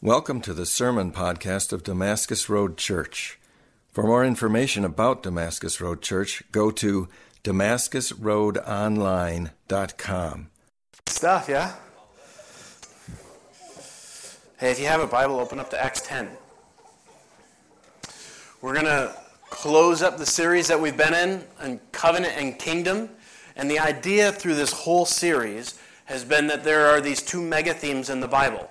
Welcome to the Sermon Podcast of Damascus Road Church. For more information about Damascus Road Church, go to damascusroadonline.com. Stuff, yeah? Hey, if you have a Bible, open up to Acts 10. We're going to close up the series that we've been in on covenant and kingdom. And the idea through this whole series has been that there are these two mega themes in the Bible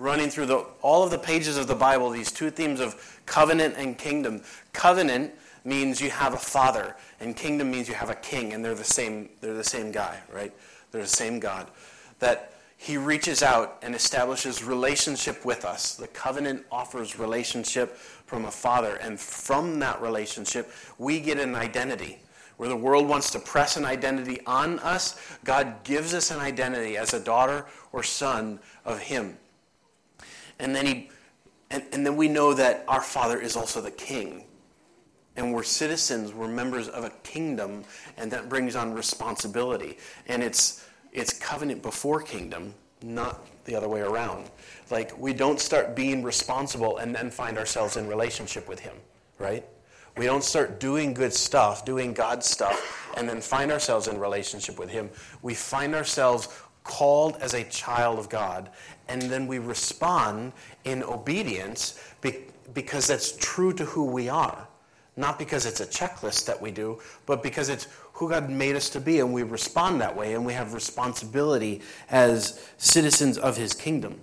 running through the, all of the pages of the Bible, these two themes of covenant and kingdom. Covenant means you have a father, and kingdom means you have a king, and they're the same, they're the same guy, right? They're the same God. That he reaches out and establishes relationship with us. The covenant offers relationship from a father, and from that relationship, we get an identity. Where the world wants to press an identity on us, God gives us an identity as a daughter or son of Him. And then he and, and then we know that our Father is also the King. And we're citizens, we're members of a kingdom, and that brings on responsibility. And it's it's covenant before kingdom, not the other way around. Like we don't start being responsible and then find ourselves in relationship with him, right? We don't start doing good stuff, doing God's stuff, and then find ourselves in relationship with him. We find ourselves called as a child of God, and then we respond in obedience because that's true to who we are. Not because it's a checklist that we do, but because it's who God made us to be, and we respond that way, and we have responsibility as citizens of His kingdom.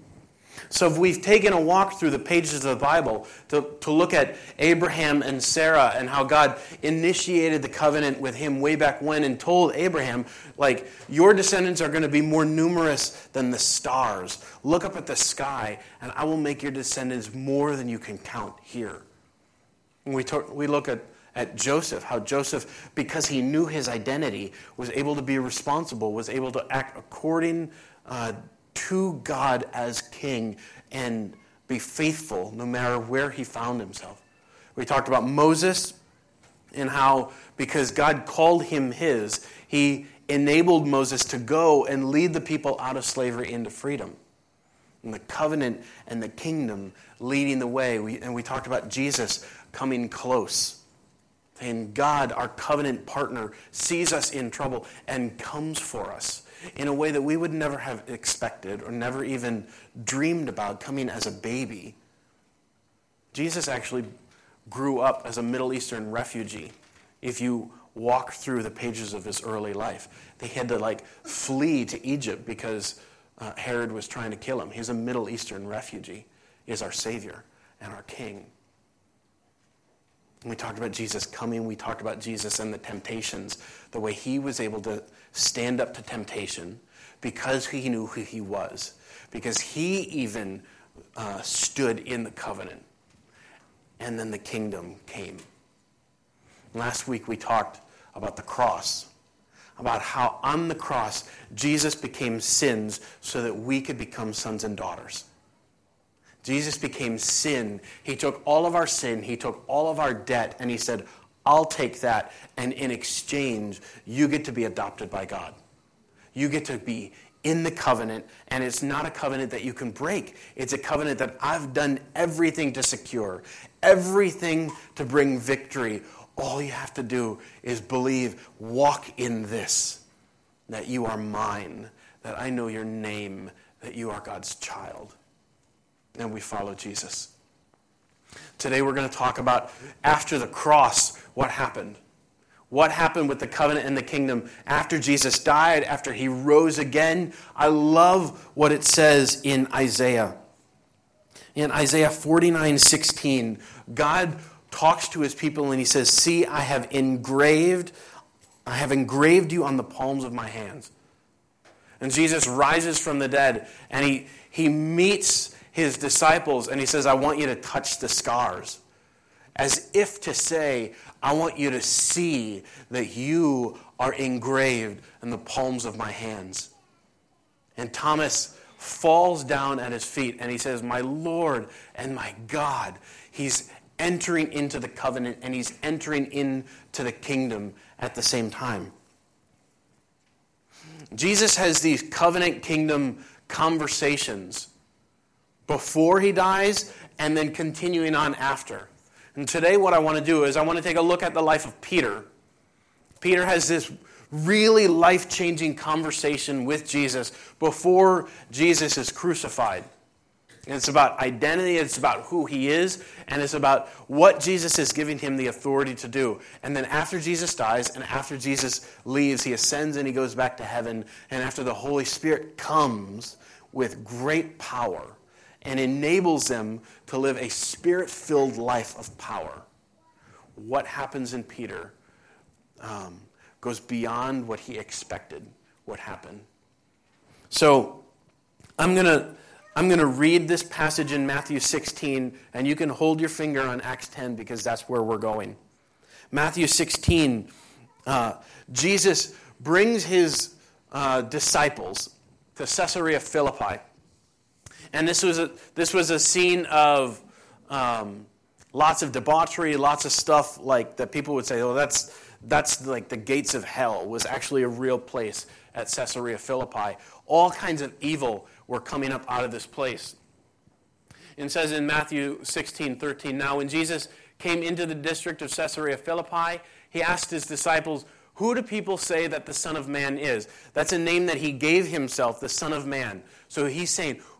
So, if we've taken a walk through the pages of the Bible to, to look at Abraham and Sarah and how God initiated the covenant with him way back when and told Abraham, like, your descendants are going to be more numerous than the stars. Look up at the sky, and I will make your descendants more than you can count here. And we, talk, we look at, at Joseph, how Joseph, because he knew his identity, was able to be responsible, was able to act according uh, to God as king and be faithful no matter where he found himself. We talked about Moses and how, because God called him his, he enabled Moses to go and lead the people out of slavery into freedom. And the covenant and the kingdom leading the way. We, and we talked about Jesus coming close. And God, our covenant partner, sees us in trouble and comes for us in a way that we would never have expected or never even dreamed about coming as a baby. Jesus actually grew up as a Middle Eastern refugee. If you walk through the pages of his early life, they had to like flee to Egypt because uh, Herod was trying to kill him. He's a Middle Eastern refugee, he is our Savior and our King. We talked about Jesus coming. We talked about Jesus and the temptations, the way he was able to stand up to temptation because he knew who he was, because he even uh, stood in the covenant. And then the kingdom came. Last week we talked about the cross, about how on the cross Jesus became sins so that we could become sons and daughters. Jesus became sin. He took all of our sin, He took all of our debt, and He said, I'll take that, and in exchange, you get to be adopted by God. You get to be in the covenant, and it's not a covenant that you can break. It's a covenant that I've done everything to secure, everything to bring victory. All you have to do is believe, walk in this, that you are mine, that I know your name, that you are God's child. And we follow Jesus. Today we're going to talk about after the cross, what happened. What happened with the covenant and the kingdom after Jesus died, after he rose again? I love what it says in Isaiah. In Isaiah 49 16, God talks to his people and he says, See, I have engraved, I have engraved you on the palms of my hands. And Jesus rises from the dead and he, he meets his disciples and he says, I want you to touch the scars. As if to say, I want you to see that you are engraved in the palms of my hands. And Thomas falls down at his feet and he says, My Lord and my God. He's entering into the covenant and he's entering into the kingdom at the same time. Jesus has these covenant kingdom conversations before he dies and then continuing on after. And today, what I want to do is I want to take a look at the life of Peter. Peter has this really life changing conversation with Jesus before Jesus is crucified. And it's about identity, it's about who he is, and it's about what Jesus is giving him the authority to do. And then after Jesus dies and after Jesus leaves, he ascends and he goes back to heaven. And after the Holy Spirit comes with great power and enables them to live a spirit filled life of power, what happens in Peter um, goes beyond what he expected would happen. So I'm going to I'm going to read this passage in Matthew 16, and you can hold your finger on Acts 10 because that's where we're going. Matthew 16, uh, Jesus brings his uh, disciples to Caesarea Philippi. And this was a, this was a scene of um, lots of debauchery, lots of stuff like that people would say, oh, that's, that's like the gates of hell, was actually a real place at Caesarea Philippi. All kinds of evil were coming up out of this place. It says in Matthew 16, 13, Now when Jesus came into the district of Caesarea Philippi, he asked his disciples, Who do people say that the Son of Man is? That's a name that he gave himself, the Son of Man. So he's saying,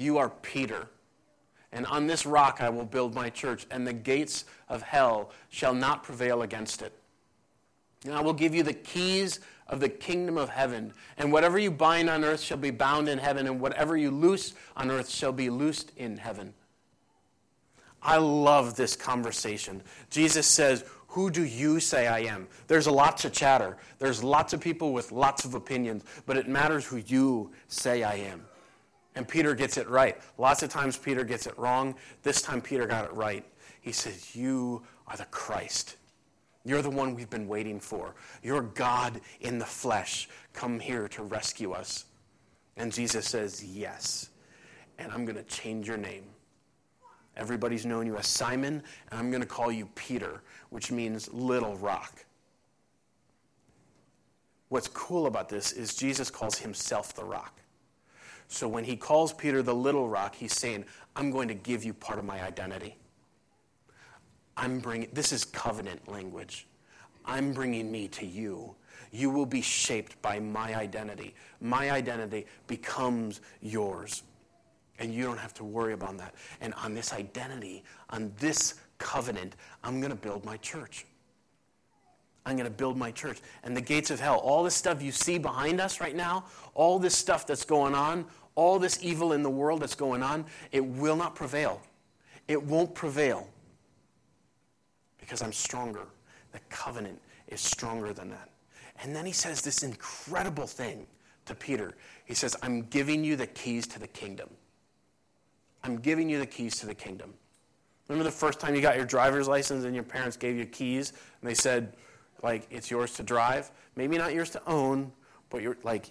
you are Peter. And on this rock I will build my church, and the gates of hell shall not prevail against it. And I will give you the keys of the kingdom of heaven. And whatever you bind on earth shall be bound in heaven, and whatever you loose on earth shall be loosed in heaven. I love this conversation. Jesus says, Who do you say I am? There's a lot to chatter. There's lots of people with lots of opinions, but it matters who you say I am. And Peter gets it right. Lots of times Peter gets it wrong. This time Peter got it right. He says, You are the Christ. You're the one we've been waiting for. You're God in the flesh. Come here to rescue us. And Jesus says, Yes. And I'm going to change your name. Everybody's known you as Simon, and I'm going to call you Peter, which means little rock. What's cool about this is Jesus calls himself the rock. So when he calls Peter the little rock, he's saying, I'm going to give you part of my identity. I'm bringing, this is covenant language. I'm bringing me to you. You will be shaped by my identity. My identity becomes yours. And you don't have to worry about that. And on this identity, on this covenant, I'm going to build my church. I'm going to build my church. And the gates of hell, all this stuff you see behind us right now, all this stuff that's going on, all this evil in the world that's going on, it will not prevail. It won't prevail because I'm stronger. The covenant is stronger than that. And then he says this incredible thing to Peter. He says, I'm giving you the keys to the kingdom. I'm giving you the keys to the kingdom. Remember the first time you got your driver's license and your parents gave you keys and they said, like, it's yours to drive? Maybe not yours to own, but you're like,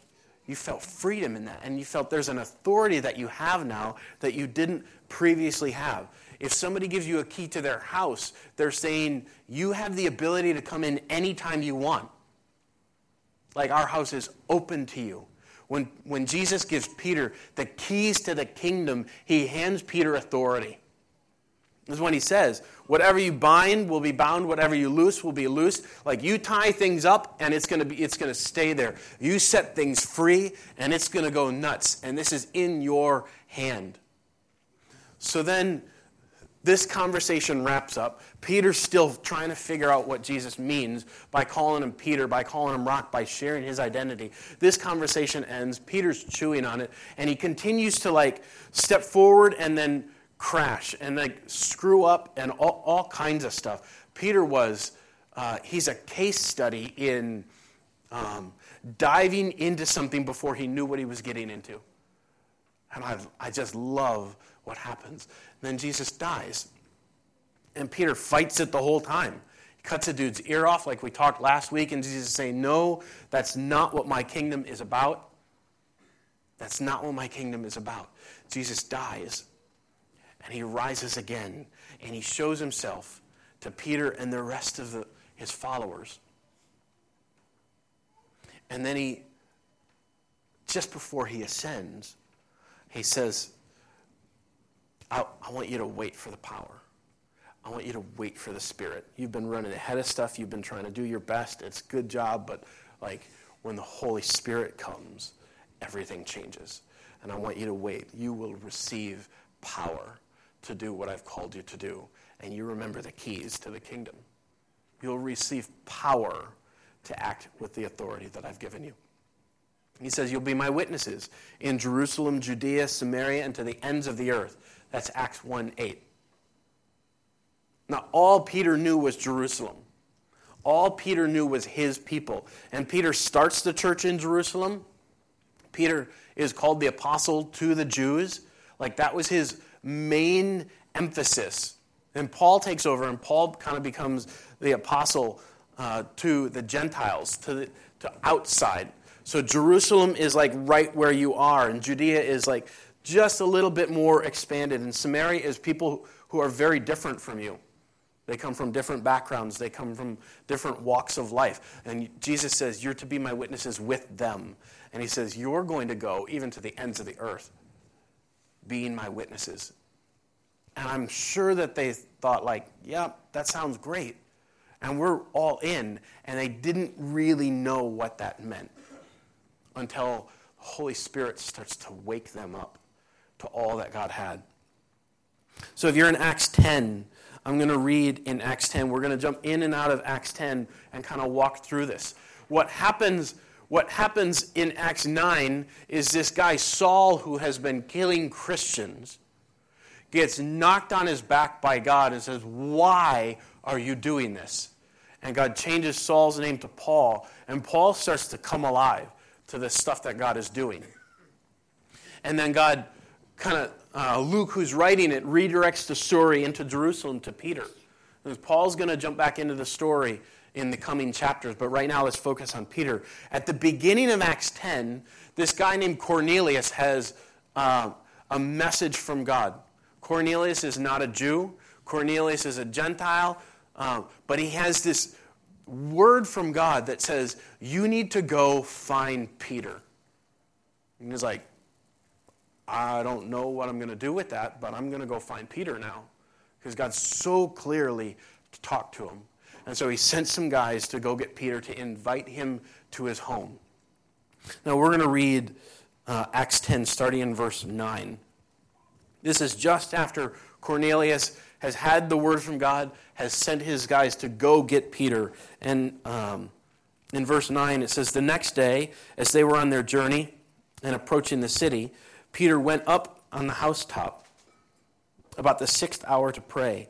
you felt freedom in that. And you felt there's an authority that you have now that you didn't previously have. If somebody gives you a key to their house, they're saying you have the ability to come in anytime you want. Like our house is open to you. When, when Jesus gives Peter the keys to the kingdom, he hands Peter authority. This is when he says, Whatever you bind will be bound, whatever you loose will be loosed. Like you tie things up and it's gonna be it's gonna stay there. You set things free and it's gonna go nuts. And this is in your hand. So then this conversation wraps up. Peter's still trying to figure out what Jesus means by calling him Peter, by calling him rock, by sharing his identity. This conversation ends. Peter's chewing on it, and he continues to like step forward and then crash and like screw up and all, all kinds of stuff. Peter was, uh, he's a case study in um, diving into something before he knew what he was getting into. And I, I just love what happens. then Jesus dies. And Peter fights it the whole time. He cuts a dude's ear off, like we talked last week, and Jesus is saying, No, that's not what my kingdom is about. That's not what my kingdom is about. Jesus dies, and he rises again, and he shows himself to Peter and the rest of the, his followers. And then he, just before he ascends, he says, I, I want you to wait for the power. I want you to wait for the Spirit. You've been running ahead of stuff. You've been trying to do your best. It's a good job, but like when the Holy Spirit comes, everything changes. And I want you to wait. You will receive power to do what I've called you to do. And you remember the keys to the kingdom. You'll receive power to act with the authority that I've given you. He says, You'll be my witnesses in Jerusalem, Judea, Samaria, and to the ends of the earth. That's Acts 1 8. Now, all Peter knew was Jerusalem. All Peter knew was his people. And Peter starts the church in Jerusalem. Peter is called the apostle to the Jews. Like that was his main emphasis. And Paul takes over, and Paul kind of becomes the apostle uh, to the Gentiles, to, the, to outside. So Jerusalem is like right where you are, and Judea is like just a little bit more expanded. And Samaria is people who are very different from you. They come from different backgrounds, they come from different walks of life. And Jesus says, You're to be my witnesses with them. And he says, You're going to go even to the ends of the earth, being my witnesses. And I'm sure that they thought, like, yeah, that sounds great. And we're all in. And they didn't really know what that meant until the Holy Spirit starts to wake them up to all that God had. So if you're in Acts 10, I'm going to read in Acts 10. We're going to jump in and out of Acts 10 and kind of walk through this. What happens, what happens in Acts 9 is this guy, Saul, who has been killing Christians, gets knocked on his back by God and says, Why are you doing this? And God changes Saul's name to Paul, and Paul starts to come alive to the stuff that God is doing. And then God kind of, uh, Luke, who's writing it, redirects the story into Jerusalem to Peter. And Paul's going to jump back into the story in the coming chapters, but right now let's focus on Peter. At the beginning of Acts 10, this guy named Cornelius has uh, a message from God. Cornelius is not a Jew, Cornelius is a Gentile, uh, but he has this word from God that says, You need to go find Peter. And he's like, I don't know what I'm going to do with that, but I'm going to go find Peter now. Because God so clearly talked to him. And so he sent some guys to go get Peter to invite him to his home. Now we're going to read uh, Acts 10, starting in verse 9. This is just after Cornelius has had the word from God, has sent his guys to go get Peter. And um, in verse 9, it says, The next day, as they were on their journey and approaching the city, Peter went up on the housetop about the sixth hour to pray.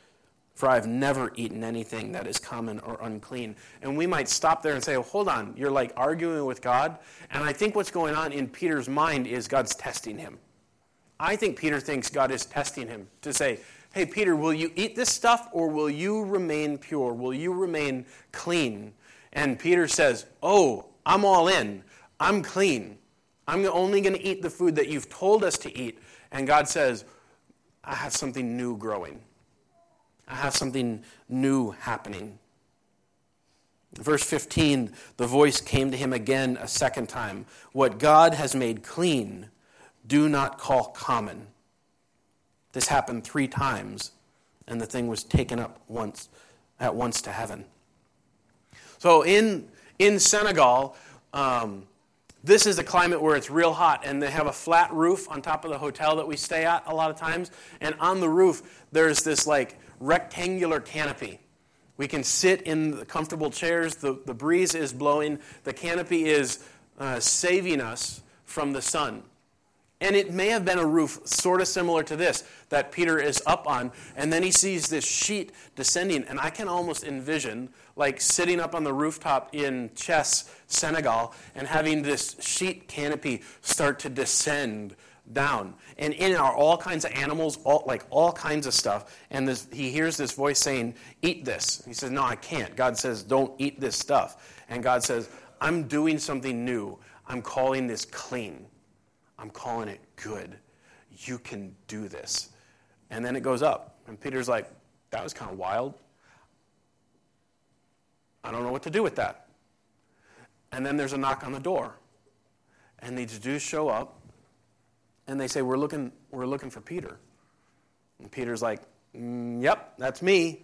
for I have never eaten anything that is common or unclean. And we might stop there and say, oh, hold on, you're like arguing with God. And I think what's going on in Peter's mind is God's testing him. I think Peter thinks God is testing him to say, hey, Peter, will you eat this stuff or will you remain pure? Will you remain clean? And Peter says, oh, I'm all in. I'm clean. I'm only going to eat the food that you've told us to eat. And God says, I have something new growing. I have something new happening. Verse 15, the voice came to him again a second time. What God has made clean, do not call common. This happened three times, and the thing was taken up once at once to heaven. So in in Senegal, um, this is a climate where it's real hot, and they have a flat roof on top of the hotel that we stay at a lot of times. And on the roof, there's this like rectangular canopy We can sit in the comfortable chairs. The, the breeze is blowing. The canopy is uh, saving us from the sun. And it may have been a roof sort of similar to this that Peter is up on, and then he sees this sheet descending. And I can almost envision like sitting up on the rooftop in Thiès, Senegal, and having this sheet canopy start to descend down. And in are all kinds of animals, all, like all kinds of stuff. And this, he hears this voice saying, Eat this. He says, No, I can't. God says, Don't eat this stuff. And God says, I'm doing something new. I'm calling this clean. I'm calling it good. You can do this. And then it goes up. And Peter's like, That was kind of wild. I don't know what to do with that. And then there's a knock on the door. And these Jews show up and they say, We're looking, we're looking for Peter. And Peter's like, mm, Yep, that's me.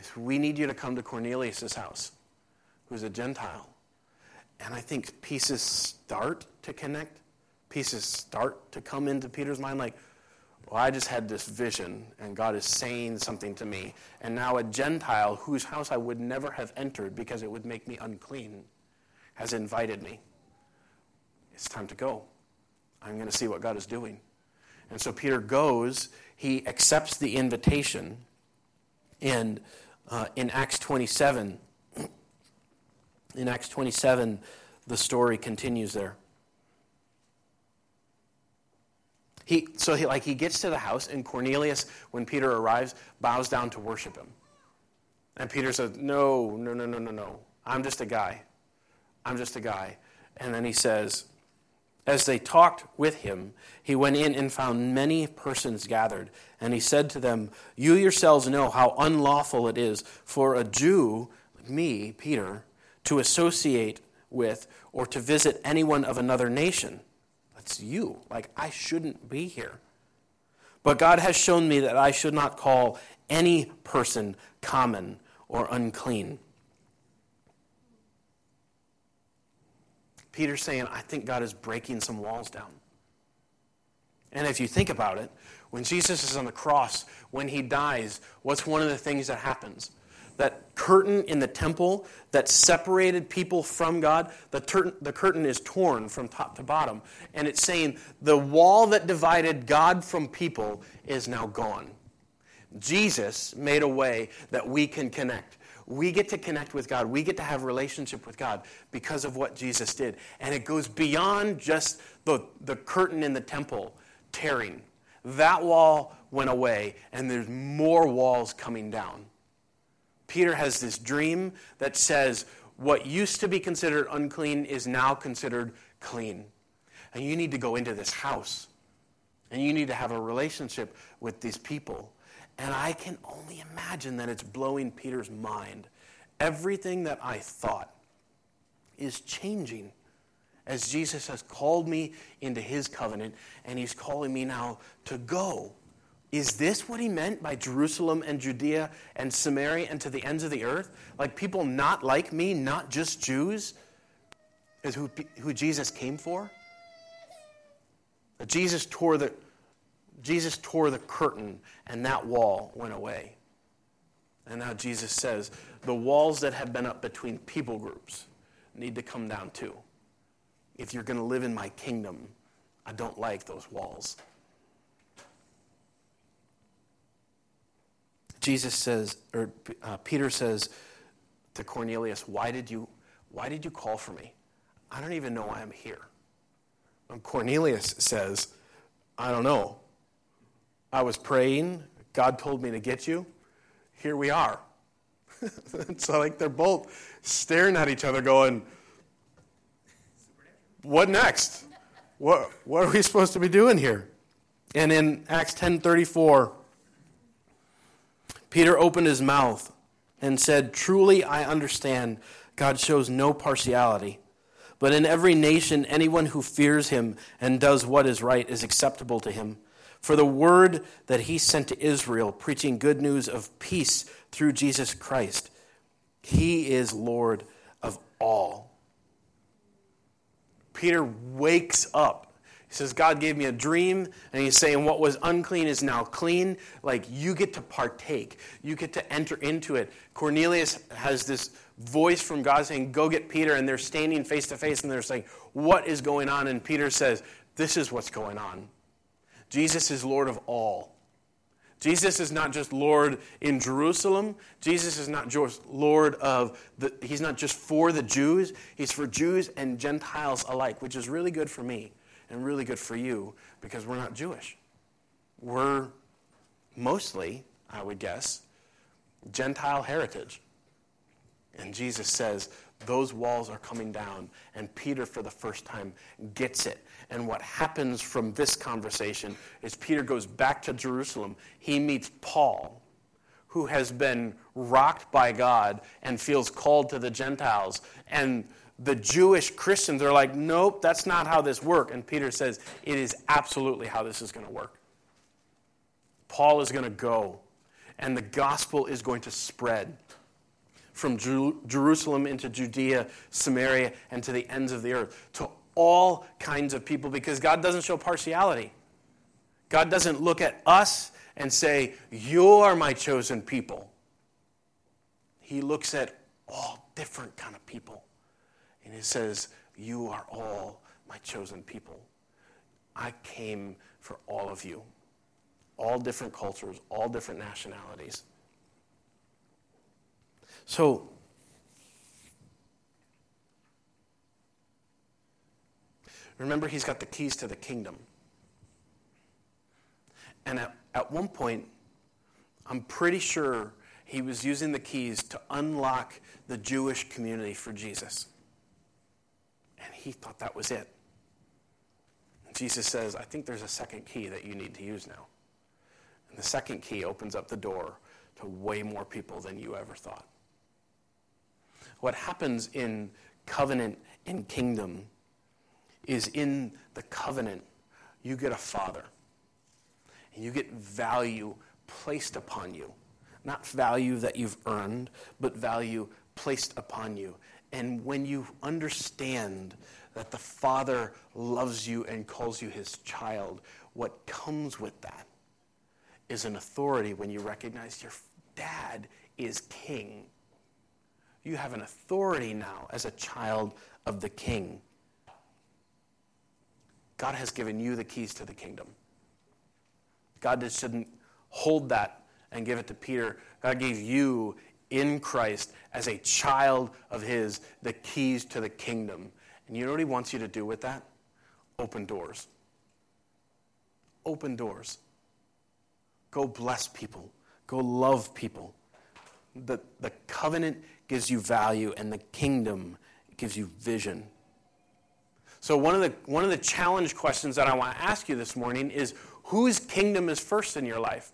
Say, we need you to come to Cornelius' house, who's a Gentile. And I think pieces start to connect, pieces start to come into Peter's mind like, well, I just had this vision, and God is saying something to me. And now a Gentile whose house I would never have entered because it would make me unclean has invited me. It's time to go. I'm going to see what God is doing. And so Peter goes, he accepts the invitation, and uh, in Acts 27, in Acts 27, the story continues there. He, so he, like he gets to the house, and Cornelius, when Peter arrives, bows down to worship him. And Peter says, No, no, no, no, no, no. I'm just a guy. I'm just a guy. And then he says, as they talked with him, he went in and found many persons gathered. And he said to them, You yourselves know how unlawful it is for a Jew, like me, Peter, to associate with or to visit anyone of another nation. That's you. Like, I shouldn't be here. But God has shown me that I should not call any person common or unclean. Peter's saying, I think God is breaking some walls down. And if you think about it, when Jesus is on the cross, when he dies, what's one of the things that happens? That curtain in the temple that separated people from God, the, tur- the curtain is torn from top to bottom. And it's saying the wall that divided God from people is now gone. Jesus made a way that we can connect. We get to connect with God. We get to have relationship with God because of what Jesus did. And it goes beyond just the, the curtain in the temple tearing. That wall went away, and there's more walls coming down. Peter has this dream that says what used to be considered unclean is now considered clean. And you need to go into this house. And you need to have a relationship with these people. And I can only imagine that it's blowing Peter's mind. Everything that I thought is changing as Jesus has called me into his covenant and he's calling me now to go. Is this what he meant by Jerusalem and Judea and Samaria and to the ends of the earth? Like people not like me, not just Jews, is who, who Jesus came for? Jesus tore the, Jesus tore the curtain and that wall went away. And now Jesus says the walls that have been up between people groups need to come down too. If you're going to live in my kingdom, I don't like those walls. Jesus says, or uh, Peter says to Cornelius, why did, you, why did you call for me? I don't even know why I'm here. And Cornelius says, I don't know. I was praying. God told me to get you. Here we are. so, like, they're both staring at each other, going, What next? What, what are we supposed to be doing here? And in Acts 10:34, Peter opened his mouth and said, Truly I understand God shows no partiality. But in every nation, anyone who fears him and does what is right is acceptable to him. For the word that he sent to Israel, preaching good news of peace through Jesus Christ, he is Lord of all. Peter wakes up. He says, God gave me a dream, and he's saying, What was unclean is now clean. Like, you get to partake, you get to enter into it. Cornelius has this voice from God saying, Go get Peter, and they're standing face to face, and they're saying, What is going on? And Peter says, This is what's going on. Jesus is Lord of all. Jesus is not just Lord in Jerusalem. Jesus is not just Lord of the, he's not just for the Jews, he's for Jews and Gentiles alike, which is really good for me and really good for you because we're not Jewish. We're mostly, I would guess, Gentile heritage. And Jesus says, those walls are coming down. And Peter, for the first time, gets it. And what happens from this conversation is Peter goes back to Jerusalem. He meets Paul, who has been rocked by God and feels called to the Gentiles. And the Jewish Christians are like, nope, that's not how this works. And Peter says, it is absolutely how this is going to work. Paul is going to go, and the gospel is going to spread from Jerusalem into Judea, Samaria, and to the ends of the earth, to all kinds of people, because God doesn't show partiality. God doesn't look at us and say, You're my chosen people. He looks at all different kind of people. And he says, You are all my chosen people. I came for all of you, all different cultures, all different nationalities. So, remember, he's got the keys to the kingdom. And at, at one point, I'm pretty sure he was using the keys to unlock the Jewish community for Jesus. And he thought that was it. Jesus says, I think there's a second key that you need to use now. And the second key opens up the door to way more people than you ever thought. What happens in covenant and kingdom is in the covenant, you get a father. And you get value placed upon you. Not value that you've earned, but value placed upon you. And when you understand that the Father loves you and calls you his child, what comes with that is an authority when you recognize your dad is king you have an authority now as a child of the king. God has given you the keys to the kingdom. God just didn't hold that and give it to Peter. God gave you in Christ as a child of His the keys to the kingdom. And you know what He wants you to do with that? Open doors. Open doors. Go bless people. Go love people. The, the covenant gives you value, and the kingdom gives you vision. So, one of, the, one of the challenge questions that I want to ask you this morning is whose kingdom is first in your life?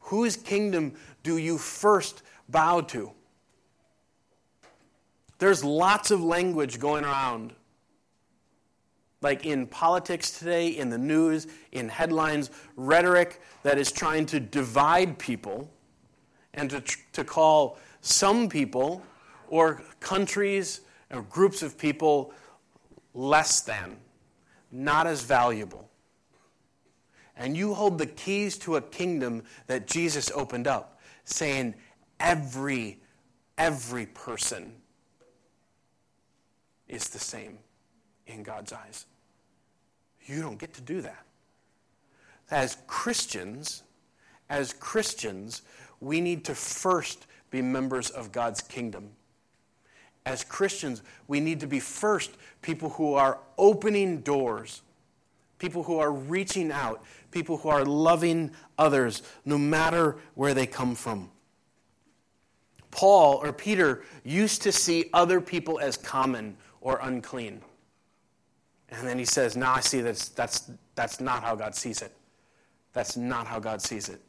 Whose kingdom do you first bow to? There's lots of language going around, like in politics today, in the news, in headlines, rhetoric that is trying to divide people and to, to call some people or countries or groups of people less than, not as valuable. And you hold the keys to a kingdom that Jesus opened up, saying, every, every person is the same in God's eyes. You don't get to do that. As Christians, as Christians, we need to first be members of God's kingdom. As Christians, we need to be first people who are opening doors, people who are reaching out, people who are loving others, no matter where they come from. Paul or Peter used to see other people as common or unclean. And then he says, Now I see that's, that's, that's not how God sees it. That's not how God sees it.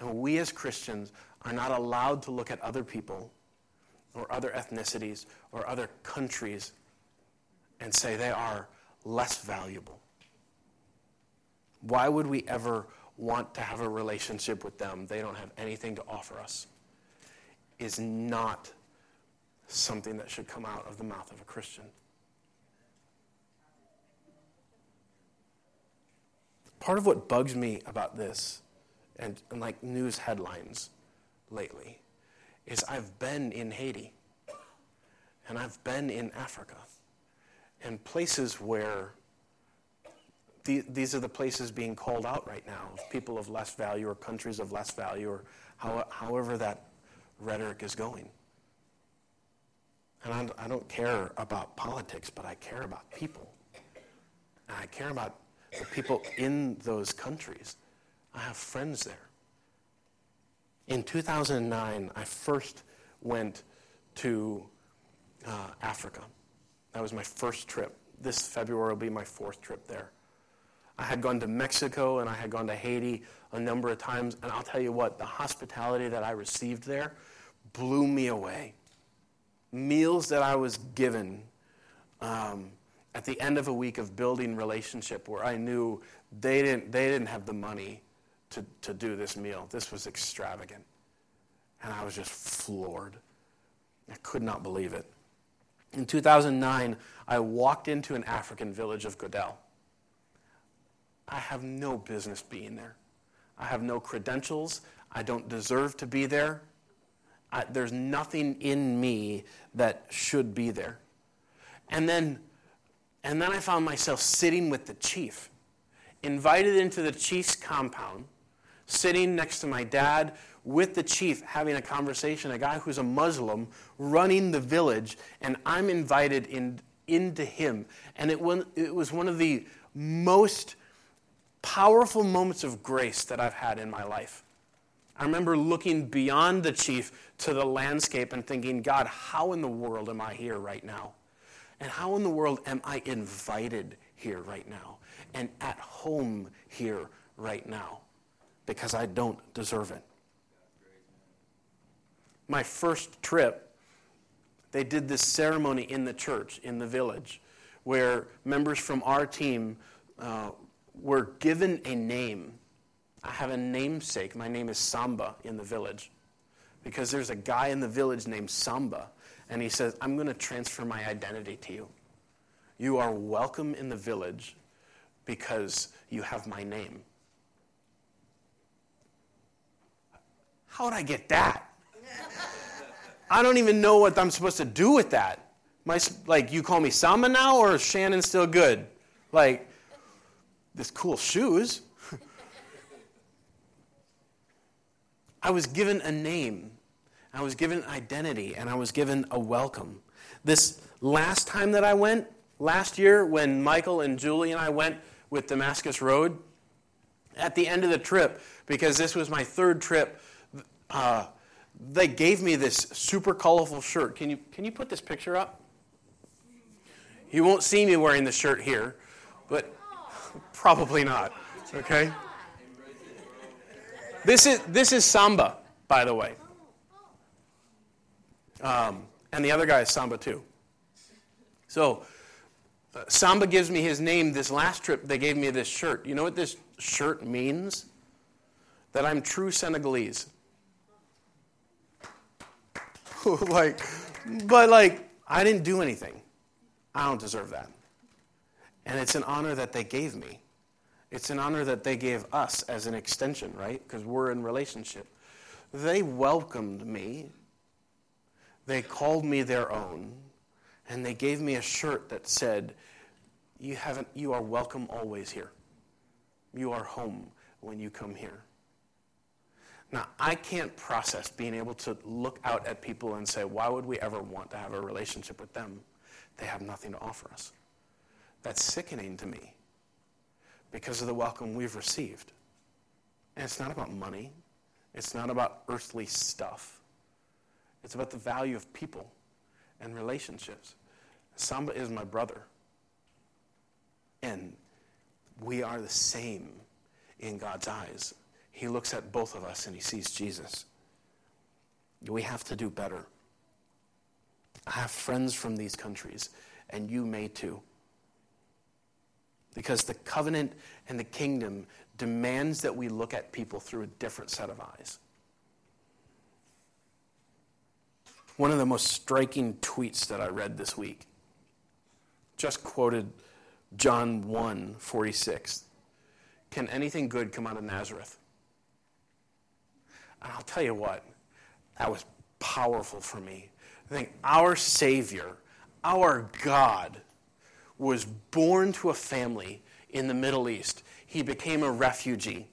And we as Christians are not allowed to look at other people or other ethnicities or other countries and say they are less valuable. Why would we ever want to have a relationship with them? They don't have anything to offer us. Is not something that should come out of the mouth of a Christian. part of what bugs me about this and, and like news headlines lately is I've been in Haiti and I've been in Africa and places where the, these are the places being called out right now of people of less value or countries of less value or how, however that rhetoric is going. And I, I don't care about politics, but I care about people. And I care about the people in those countries. I have friends there. In 2009, I first went to uh, Africa. That was my first trip. This February will be my fourth trip there. I had gone to Mexico and I had gone to Haiti a number of times, and I'll tell you what, the hospitality that I received there blew me away. Meals that I was given um, at the end of a week of building relationship where I knew they didn't, they didn't have the money to, to do this meal. This was extravagant. And I was just floored. I could not believe it. In 2009, I walked into an African village of Godel. I have no business being there. I have no credentials. I don't deserve to be there. I, there's nothing in me that should be there. And then, and then I found myself sitting with the chief, invited into the chief's compound, sitting next to my dad with the chief, having a conversation, a guy who's a Muslim running the village, and I'm invited in, into him. And it, it was one of the most powerful moments of grace that I've had in my life. I remember looking beyond the chief to the landscape and thinking, God, how in the world am I here right now? And how in the world am I invited here right now and at home here right now? Because I don't deserve it. My first trip, they did this ceremony in the church, in the village, where members from our team uh, were given a name. I have a namesake. My name is Samba in the village because there's a guy in the village named Samba, and he says, I'm going to transfer my identity to you. You are welcome in the village because you have my name. How would I get that? I don't even know what I'm supposed to do with that. My, like, you call me Samba now, or is Shannon still good? Like, this cool shoes. I was given a name, I was given identity, and I was given a welcome. This last time that I went, last year, when Michael and Julie and I went with Damascus Road, at the end of the trip, because this was my third trip, uh, they gave me this super colorful shirt. Can you, can you put this picture up? You won't see me wearing the shirt here, but Probably not. Okay? This is, this is Samba, by the way. Um, and the other guy is Samba too. So, uh, Samba gives me his name. This last trip, they gave me this shirt. You know what this shirt means? That I'm true Senegalese. like, but like, I didn't do anything. I don't deserve that. And it's an honor that they gave me. It's an honor that they gave us as an extension, right? Because we're in relationship. They welcomed me. They called me their own. And they gave me a shirt that said, you, haven't, you are welcome always here. You are home when you come here. Now, I can't process being able to look out at people and say, why would we ever want to have a relationship with them? They have nothing to offer us. That's sickening to me because of the welcome we've received. And it's not about money, it's not about earthly stuff, it's about the value of people and relationships. Samba is my brother. And we are the same in God's eyes. He looks at both of us and he sees Jesus. We have to do better. I have friends from these countries, and you may too because the covenant and the kingdom demands that we look at people through a different set of eyes. One of the most striking tweets that I read this week just quoted John 1 46. Can anything good come out of Nazareth? And I'll tell you what, that was powerful for me. I think our Savior, our God, was born to a family in the Middle East. He became a refugee.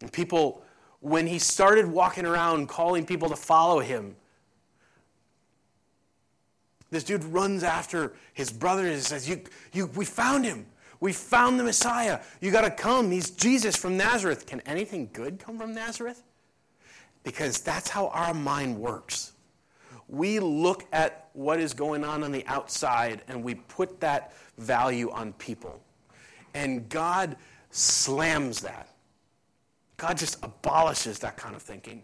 And people, when he started walking around calling people to follow him, this dude runs after his brother and says, you, you, We found him. We found the Messiah. You got to come. He's Jesus from Nazareth. Can anything good come from Nazareth? Because that's how our mind works. We look at what is going on on the outside and we put that value on people. And God slams that. God just abolishes that kind of thinking.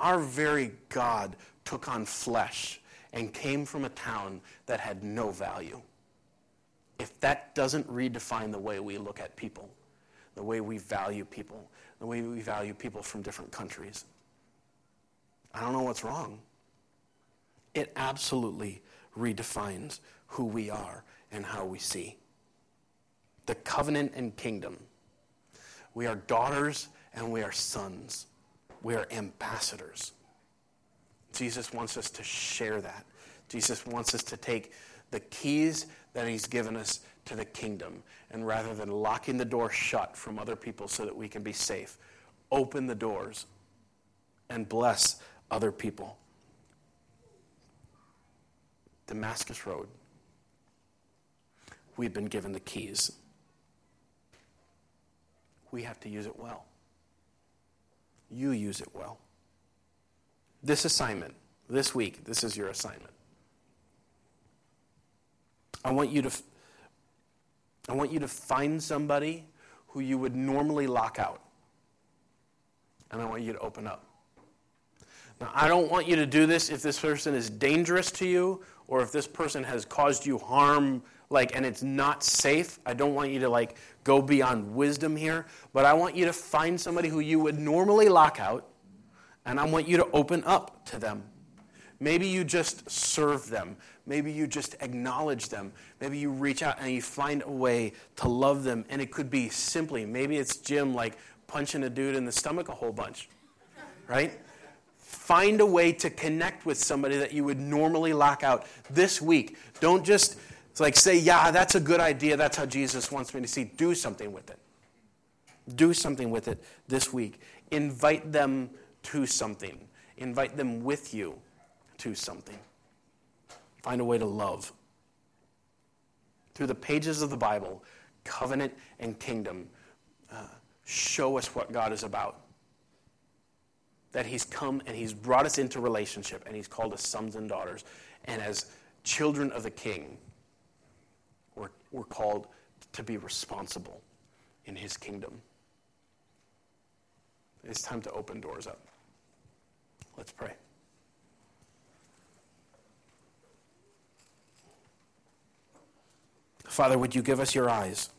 Our very God took on flesh and came from a town that had no value. If that doesn't redefine the way we look at people, the way we value people, the way we value people from different countries, I don't know what's wrong. It absolutely redefines who we are and how we see. The covenant and kingdom. We are daughters and we are sons. We are ambassadors. Jesus wants us to share that. Jesus wants us to take the keys that he's given us to the kingdom and rather than locking the door shut from other people so that we can be safe, open the doors and bless other people. Damascus Road. We've been given the keys. We have to use it well. You use it well. This assignment, this week, this is your assignment. I want you to I want you to find somebody who you would normally lock out. And I want you to open up. Now, I don't want you to do this if this person is dangerous to you or if this person has caused you harm like and it's not safe. I don't want you to like go beyond wisdom here, but I want you to find somebody who you would normally lock out and I want you to open up to them. Maybe you just serve them. Maybe you just acknowledge them. Maybe you reach out and you find a way to love them. And it could be simply, maybe it's Jim like punching a dude in the stomach a whole bunch, right? Find a way to connect with somebody that you would normally lock out this week. Don't just like say, yeah, that's a good idea. That's how Jesus wants me to see. Do something with it. Do something with it this week. Invite them to something. Invite them with you to something. Find a way to love. Through the pages of the Bible, covenant and kingdom uh, show us what God is about. That He's come and He's brought us into relationship and He's called us sons and daughters. And as children of the King, we're, we're called to be responsible in His kingdom. It's time to open doors up. Let's pray. Father, would you give us your eyes?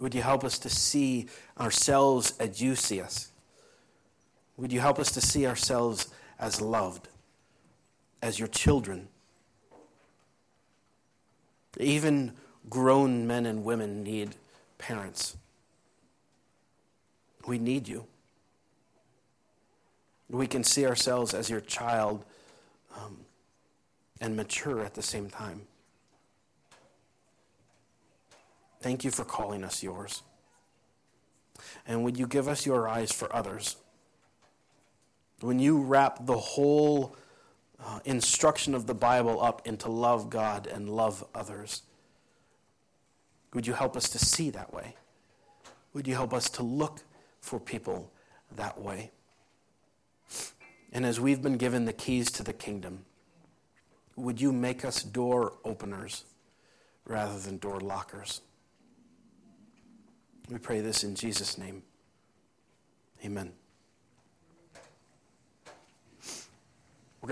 Would you help us to see ourselves as you see us? Would you help us to see ourselves as loved, as your children? Even grown men and women need parents. We need you. We can see ourselves as your child um, and mature at the same time. Thank you for calling us yours. And would you give us your eyes for others? When you wrap the whole uh, instruction of the Bible up into love God and love others, would you help us to see that way? Would you help us to look for people that way? And as we've been given the keys to the kingdom, would you make us door openers rather than door lockers? We pray this in Jesus' name. Amen.